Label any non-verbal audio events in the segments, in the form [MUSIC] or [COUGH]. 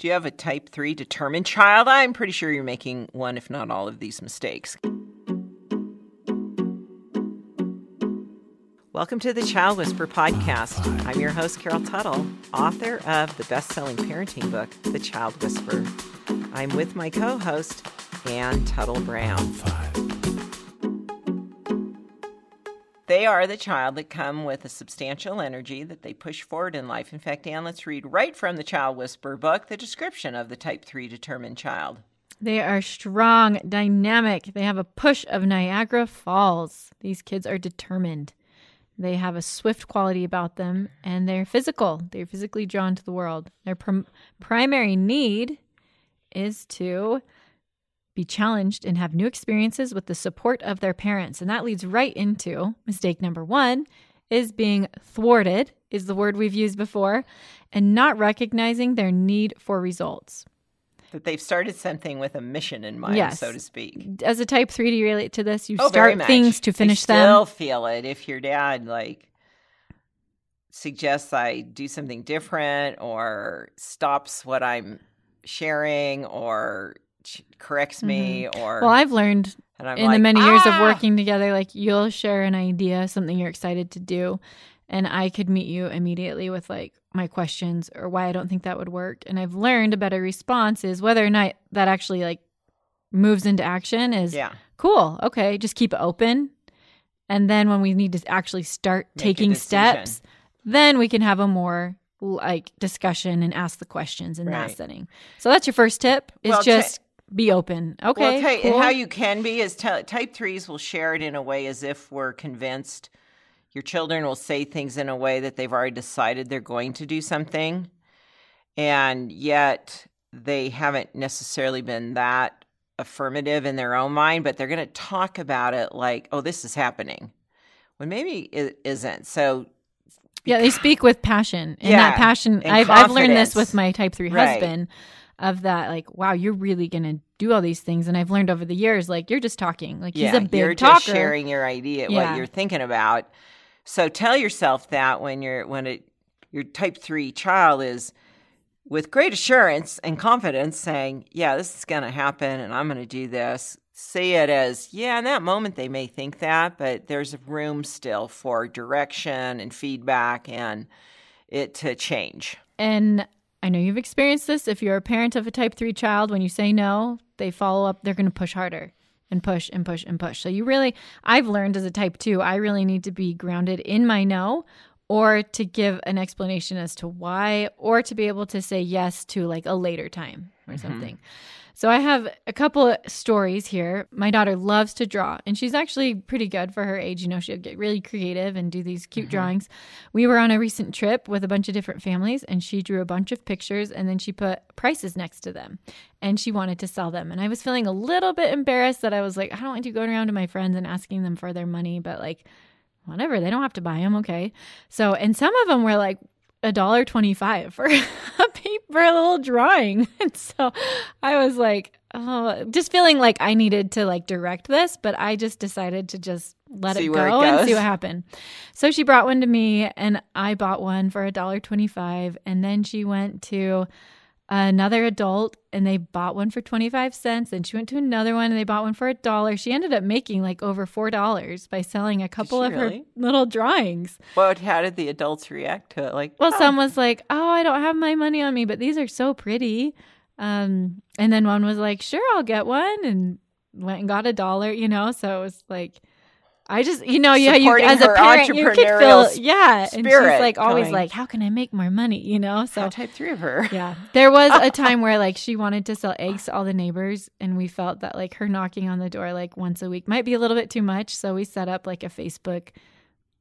Do you have a type 3 determined child? I'm pretty sure you're making one, if not all, of these mistakes. Welcome to the Child Whisperer podcast. I'm your host, Carol Tuttle, author of the best selling parenting book, The Child Whisperer. I'm with my co host, Anne Tuttle Brown. They are the child that come with a substantial energy that they push forward in life. In fact, Anne, let's read right from the Child Whisperer book the description of the type 3 determined child. They are strong, dynamic. They have a push of Niagara Falls. These kids are determined. They have a swift quality about them and they're physical. They're physically drawn to the world. Their prim- primary need is to be challenged and have new experiences with the support of their parents. And that leads right into mistake number one is being thwarted, is the word we've used before, and not recognizing their need for results. That they've started something with a mission in mind, Yes. so to speak. As a type three, do you relate to this? You Oh, start things to finish them. I still feel it. If your dad like suggests I do something different or stops what I'm sharing or corrects me or Mm-hmm. Well, I've learned in the like, many years of "Ah!" working together, like you'll share an idea, something you're excited to do, and I could meet you immediately with like my questions or why I don't think that would work. And I've learned a better response is whether or not that actually like moves into action is Yeah. cool. Okay, just keep it open. And then when we need to actually start Make taking steps, then we can have a more like discussion and ask the questions in Right. that setting. So that's your first tip is Well, just be open. Okay. Well, ta- cool. how you can be is t- type threes will share it in a way as if we're convinced. Your children will say things in a way that they've already decided they're going to do something, and yet they haven't necessarily been that affirmative in their own mind, but they're going to talk about it like, "Oh, this is happening," when maybe it isn't. So Yeah, they speak with passion. And Yeah, that passion, and I've, I've learned this with my type three Right. husband of that, like, wow, you're really to do all these things. And I've learned over the years, like, you're just talking. Like, yeah, he's a big you're talker. just sharing your idea, Yeah. what you're thinking about. So tell yourself that when you're when it your type three child is with great assurance and confidence saying, "Yeah, this is to happen, and I'm to do this." See it as, yeah, in that moment they may think that, but there's room still for direction and feedback and it to change. And I know you've experienced this. If you're a parent of a type three child, when you say no, they follow up, they're going to push harder and push and push and push. So you really, I've learned as a type two, I really need to be grounded in my no or to give an explanation as to why or to be able to say yes to like a later time or mm-hmm. something. So I have a couple of stories here. My daughter loves to draw, and she's actually pretty good for her age. You know, she'll get really creative and do these cute mm-hmm. drawings. We were on a recent trip with a bunch of different families, and she drew a bunch of pictures, and then she put prices next to them, and she wanted to sell them. And I was feeling a little bit embarrassed that I was like, I don't want you going around to my friends and asking them for their money, but like, whatever, they don't have to buy them, okay? So, and some of them were like a dollar twenty-five for [LAUGHS] a paper, a little drawing, [LAUGHS] and so I was like, oh, just feeling like I needed to like direct this, but I just decided to just let See it where it go and see what happened. So she brought one to me, and I bought one for a dollar twenty-five, and then she went to another adult and they bought one for 25 cents and she went to another one and they bought one for a dollar she ended up making like over four dollars by selling a couple of really? her little drawings What? How did the adults react to it? Like, well "Oh, some was like oh i don't have my money on me but these are so pretty um and then one was like sure i'll get one and went and got a dollar you know so it was like I just, you know, yeah, you as a parent, you could feel, yeah, and she's like always going. like, how can I make more money, you know? So how type three of her. [LAUGHS] yeah. There was a [LAUGHS] time where like she wanted to sell eggs to all the neighbors and we felt that like her knocking on the door like once a week might be a little bit too much. So we set up like a Facebook,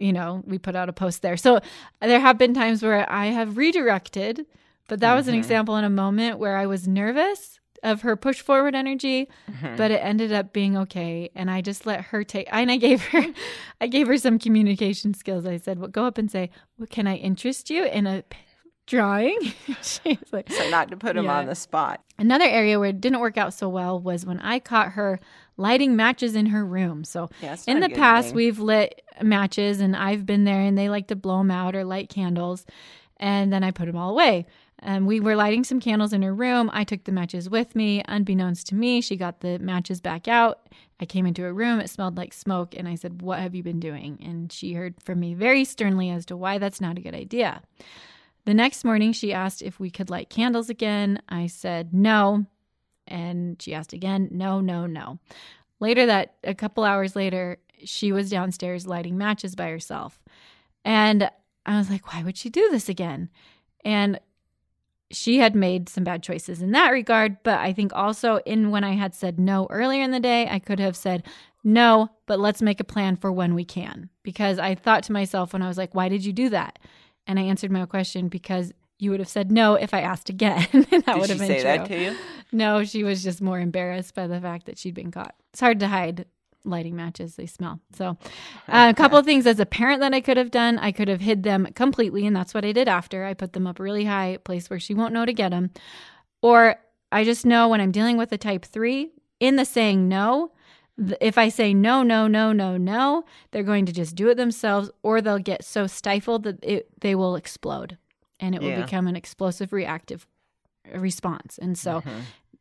you know, we put out a post there. So there have been times where I have redirected But that was an mm-hmm. example in a moment where I was nervous of her push forward energy, mm-hmm. but it ended up being okay. And I just let her take. And I gave her, [LAUGHS] I gave her some communication skills. I said, "Well, go up and say, well, can I interest you in a p- drawing?" [LAUGHS] She's like, So not to put him Yeah. on the spot. Another area where it didn't work out so well was when I caught her lighting matches in her room. So Yeah, in the past, thing. we've lit matches and I've been there and they like to blow them out or light candles. And then I put them all away. And we were lighting some candles in her room. I took the matches with me. Unbeknownst to me, she got the matches back out. I came into her room. It smelled like smoke. And I said, What have you been doing? And she heard from me very sternly as to why that's not a good idea. The next morning, she asked if we could light candles again. I said no. And she asked again, no, no, no. Later, that a couple hours later, she was downstairs lighting matches by herself. And I was like, why would she do this again? And she had made some bad choices in that regard. But I think also in when I had said no earlier in the day, I could have said, no, but let's make a plan for when we can. Because I thought to myself when I was like, why did you do that? And I answered my question because you would have said no if I asked again. [LAUGHS] and that Did would she have been say true. that to you? No, she was just more embarrassed by the fact that she'd been caught. It's hard to hide lighting matches, they smell. So, [LAUGHS] uh, a couple of things as a parent that I could have done. I could have hid them completely, and that's what I did after. I put them up really high, place where she won't know to get them. Or I just know when I'm dealing with a type three, in the saying no, if I say no, no, no, no, no, they're going to just do it themselves, or they'll get so stifled that it, they will explode and it will Yeah. become an explosive reactive response. And so,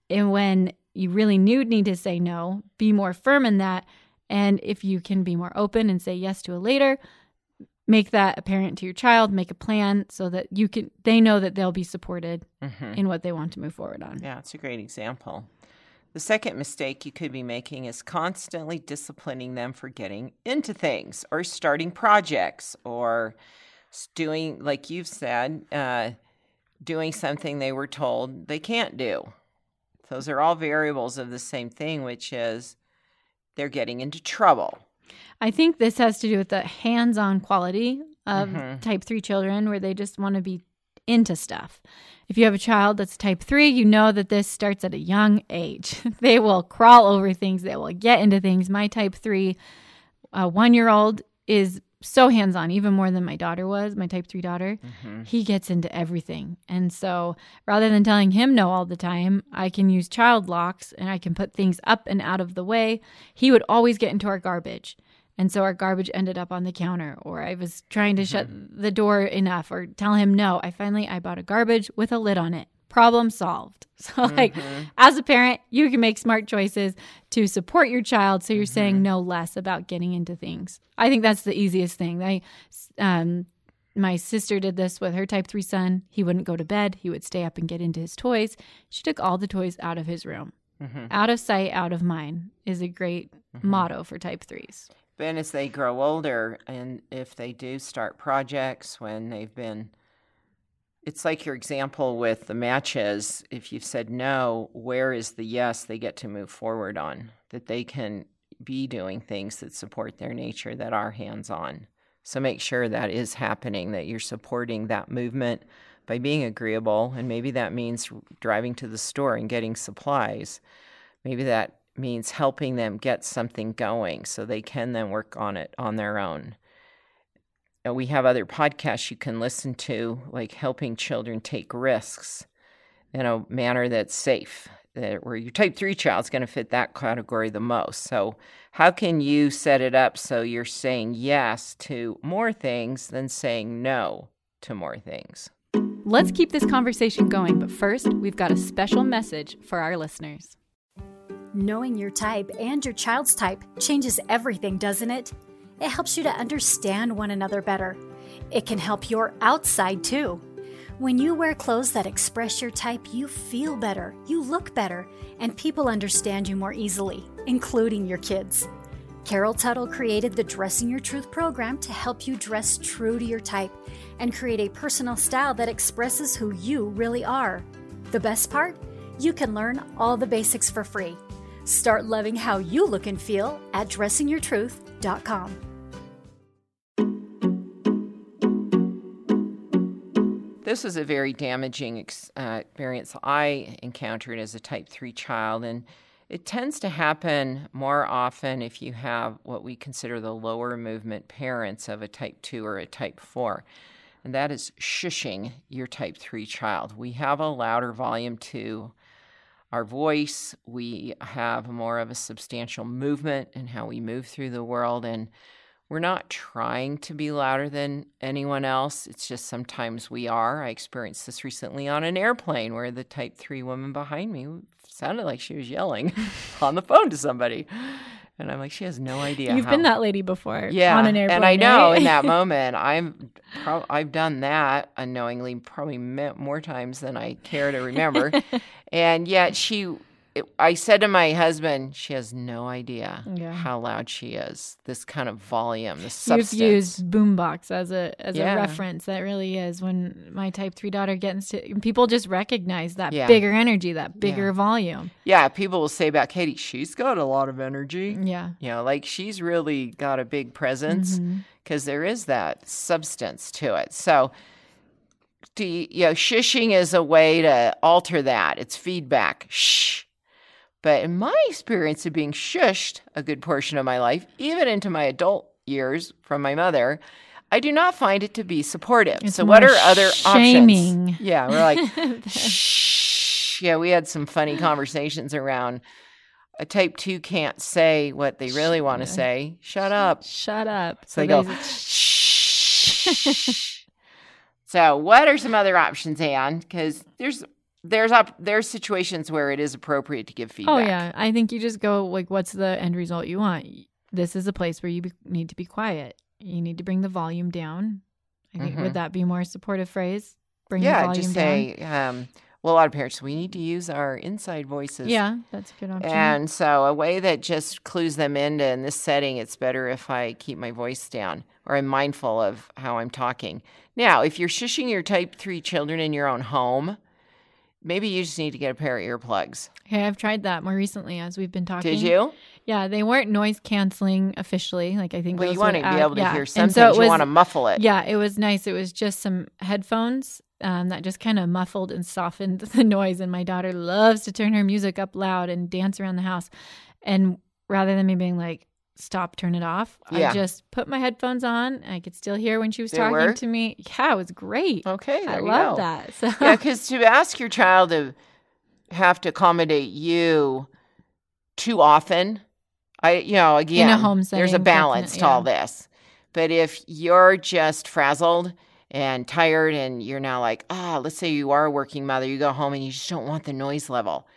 and when you really do need to say no, be more firm in that. And if you can be more open and say yes to a later, make that apparent to your child, make a plan so that you can, they know that they'll be supported in what they want to move forward on. Yeah, it's a great example. The second mistake you could be making is constantly disciplining them for getting into things or starting projects or doing, like you've said, uh, doing something they were told they can't do. Those are all variables of the same thing, which is they're getting into trouble. I think this has to do with the hands on quality of type 3 children where they just want to be into stuff. If you have a child that's type 3, you know that this starts at a young age. [LAUGHS] they will crawl over things, they will get into things. My type 3 uh, one year old is so hands on, even more than my daughter was, my type 3 daughter. Mm-hmm. He gets into everything. And so rather than telling him no all the time, I can use child locks and I can put things up and out of the way. He would always get into our garbage. And so our garbage ended up on the counter, or I was trying to shut mm-hmm. the door enough or tell him no. I finally I bought a garbage with a lid on it. Problem solved. [LAUGHS] So like mm-hmm. as a parent, you can make smart choices to support your child so you're saying mm-hmm. no less about getting into things. I think that's the easiest thing. I um my sister did this with her type 3 son. He wouldn't go to bed. He would stay up and get into his toys. She took all the toys out of his room. Mm-hmm. Out of sight, out of mind is a great motto for type 3s. Then, as they grow older, and if they do start projects when they've been, it's like your example with the matches. If you've said no, where is the yes they get to move forward on? That they can be doing things that support their nature that are hands on. So make sure that is happening, that you're supporting that movement by being agreeable. And maybe that means driving to the store and getting supplies. Maybe that means helping them get something going so they can then work on it on their own. And we have other podcasts you can listen to, like helping children take risks in a manner that's safe, that where your type 3 child is going to fit that category the most. So, how can you set it up so you're saying yes to more things than saying no to more things? Let's keep this conversation going, but first, we've got a special message for our listeners. Knowing your type and your child's type changes everything, doesn't it? It helps you to understand one another better. It can help your outside too. When you wear clothes that express your type, you feel better, you look better, and people understand you more easily, including your kids. Carol Tuttle created the Dressing Your Truth program to help you dress true to your type and create a personal style that expresses who you really are. The best part? You can learn all the basics for free. Start loving how you look and feel at dressingyourtruth.com. This was a very damaging ex- uh, experience I encountered as a type 3 child. And it tends to happen more often if you have what we consider the lower movement parents of a type 2 or a type 4. And that is shushing your type 3 child. We have a louder volume to our voice, we have more of a substantial movement in how we move through the world. And we're not trying to be louder than anyone else. It's just sometimes we are. I experienced this recently on an airplane where the type 3 woman behind me sounded like she was yelling [LAUGHS] on the phone to somebody. And I'm like, she has no idea. You've how- been that lady before. yeah, On an airplane. and I know right? in that [LAUGHS] moment, I'm pro- I've done that unknowingly probably more times than I care to remember, [LAUGHS] and yet she. I said to my husband, she has no idea Yeah. how loud she is. This kind of volume, this You've used boombox as a as Yeah. a reference. That really is when my type three daughter gets to people just recognize that Yeah. bigger energy, that bigger Yeah. volume. yeah, people will say about Katie, she's got a lot of energy. Yeah. You know, like she's really got a big presence Mm-hmm. because is that substance to it. So, do you, you know, shushing is a way to alter that. It's feedback. Shh. But in my experience of being shushed a good portion of my life, even into my adult years from my mother, I do not find it to be supportive. It's so, what are other shaming. options? Yeah, we're like, [LAUGHS] shh. Yeah, we had some funny conversations around a type two can't say what they really want to say. Shut up. Shut up. So they go, shh. [LAUGHS] so, what are some other options, Anne? Because there's there's op- there's situations where it is appropriate to give feedback. Oh yeah, I think you just go like, what's the end result you want? This is a place where you be- need to be quiet. You need to bring the volume down. I think Mhm. would that be more supportive phrase? Bring the yeah. volume Just down. say, um, well, a lot of parents we need to use our inside voices. Yeah, that's a good option. And so, a way that just clues them into in this setting, it's better if I keep my voice down or I'm mindful of how I'm talking. Now, if you're shushing your type 3 children in your own home, maybe you just need to get a pair of earplugs. Okay, I've tried that more recently as we've been talking. Did you? Yeah, they weren't noise canceling officially. Like I think. Well, you want to be able to yeah. hear And some so it things. You want to muffle it. Yeah, it was nice. It was just some headphones um, that just kind of muffled and softened [LAUGHS] the noise. And my daughter loves to turn her music up loud and dance around the house. And rather than me being like, stop, turn it off, Yeah. I just put my headphones on. I could still hear when she was Did talking to me. Yeah, it was great. Okay, I love go. that. So yeah, because to ask your child to have to accommodate you too often, I, you know, again, home setting, there's a balance to all this. But if you're just frazzled and tired and you're now like, ah, let's say you are a working mother, you go home and you just don't want the noise level.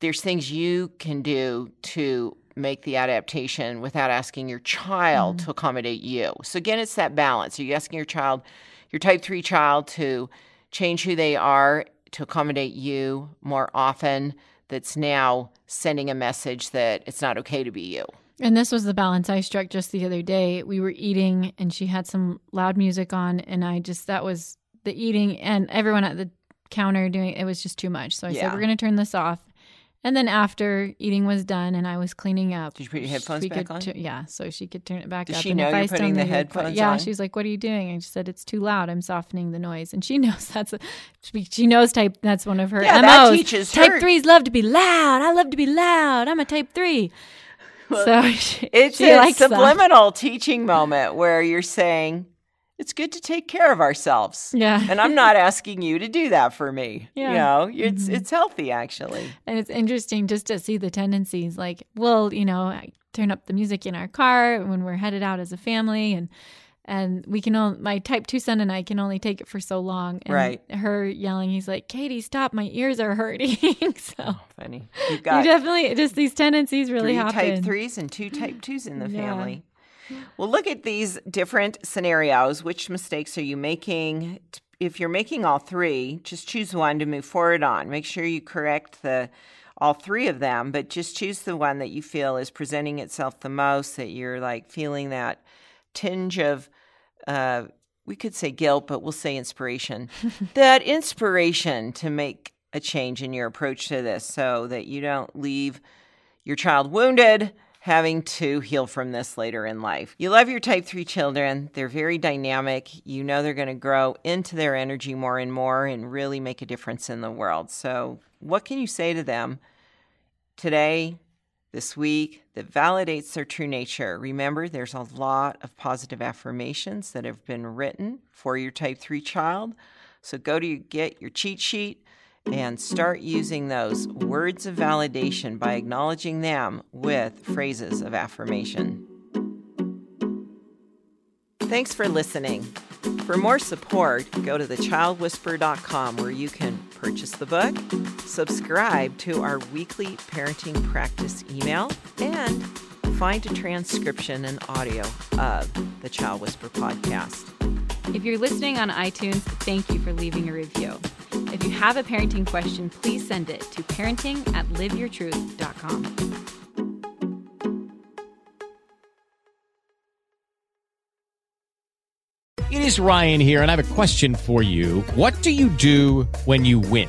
There's things you can do to make the adaptation without asking your child Mm-hmm. to accommodate you. So again, it's that balance. Are you asking your child, your type three child, to change who they are to accommodate you more often? That's now sending a message that it's not okay to be you. And this was the balance I struck just the other day. We were eating and she had some loud music on and I just that was the eating and everyone at the counter doing it was just too much. So I said we're going to turn this off. And then after eating was done and I was cleaning up. Did you put your headphones back on? tu- yeah, so she could turn it back Does up. she and know if you're I putting the headphones Yeah, on? she's like, "What are you doing?" And she said, "It's too loud. I'm softening the noise." And she [LAUGHS] knows that's a, she- knows type. That's one of her Yeah, that MOs. teaches type her- threes love to be loud. I love to be loud. I'm a type three. so [LAUGHS] she, It's she a likes that. subliminal teaching moment where you're saying, it's good to take care of ourselves. Yeah. And I'm not asking you to do that for me. [LAUGHS] Yeah. You know, it's Mhm. it's healthy actually. And it's interesting just to see the tendencies. Like, well, you know, I turn up the music in our car when we're headed out as a family, and and we can only my type two son and I can only take it for so long. And Right. Her yelling, he's like, "Katie, stop! My ears are hurting." [LAUGHS] so Funny. You've you definitely just these tendencies really three happen. type threes and two type twos in the Yeah. family. Well, look at these different scenarios. Which mistakes are you making? If you're making all three, just choose one to move forward on. Make sure you correct the all three of them, but just choose the one that you feel is presenting itself the most. That you're like feeling that tinge of, uh, we could say guilt, but we'll say inspiration. [LAUGHS] that inspiration to make a change in your approach to this, so that you don't leave your child wounded, having to heal from this later in life. You love your type 3 children. They're very dynamic. You know they're going to grow into their energy more and more and really make a difference in the world. So, what can you say to them today, this week, that validates their true nature? Remember, there's a lot of positive affirmations that have been written for your type 3 child. So, go to get your cheat sheet and start using those words of validation by acknowledging them with phrases of affirmation. Thanks for listening. For more support, go to thechildwhisperer.com where you can purchase the book, subscribe to our weekly parenting practice email, and find a transcription and audio of the Child Whisperer podcast. If you're listening on iTunes, thank you for leaving a review. If you have a parenting question, please send it to parenting at liveyourtruth.com. It is Ryan here, and I have a question for you. What do you do when you win?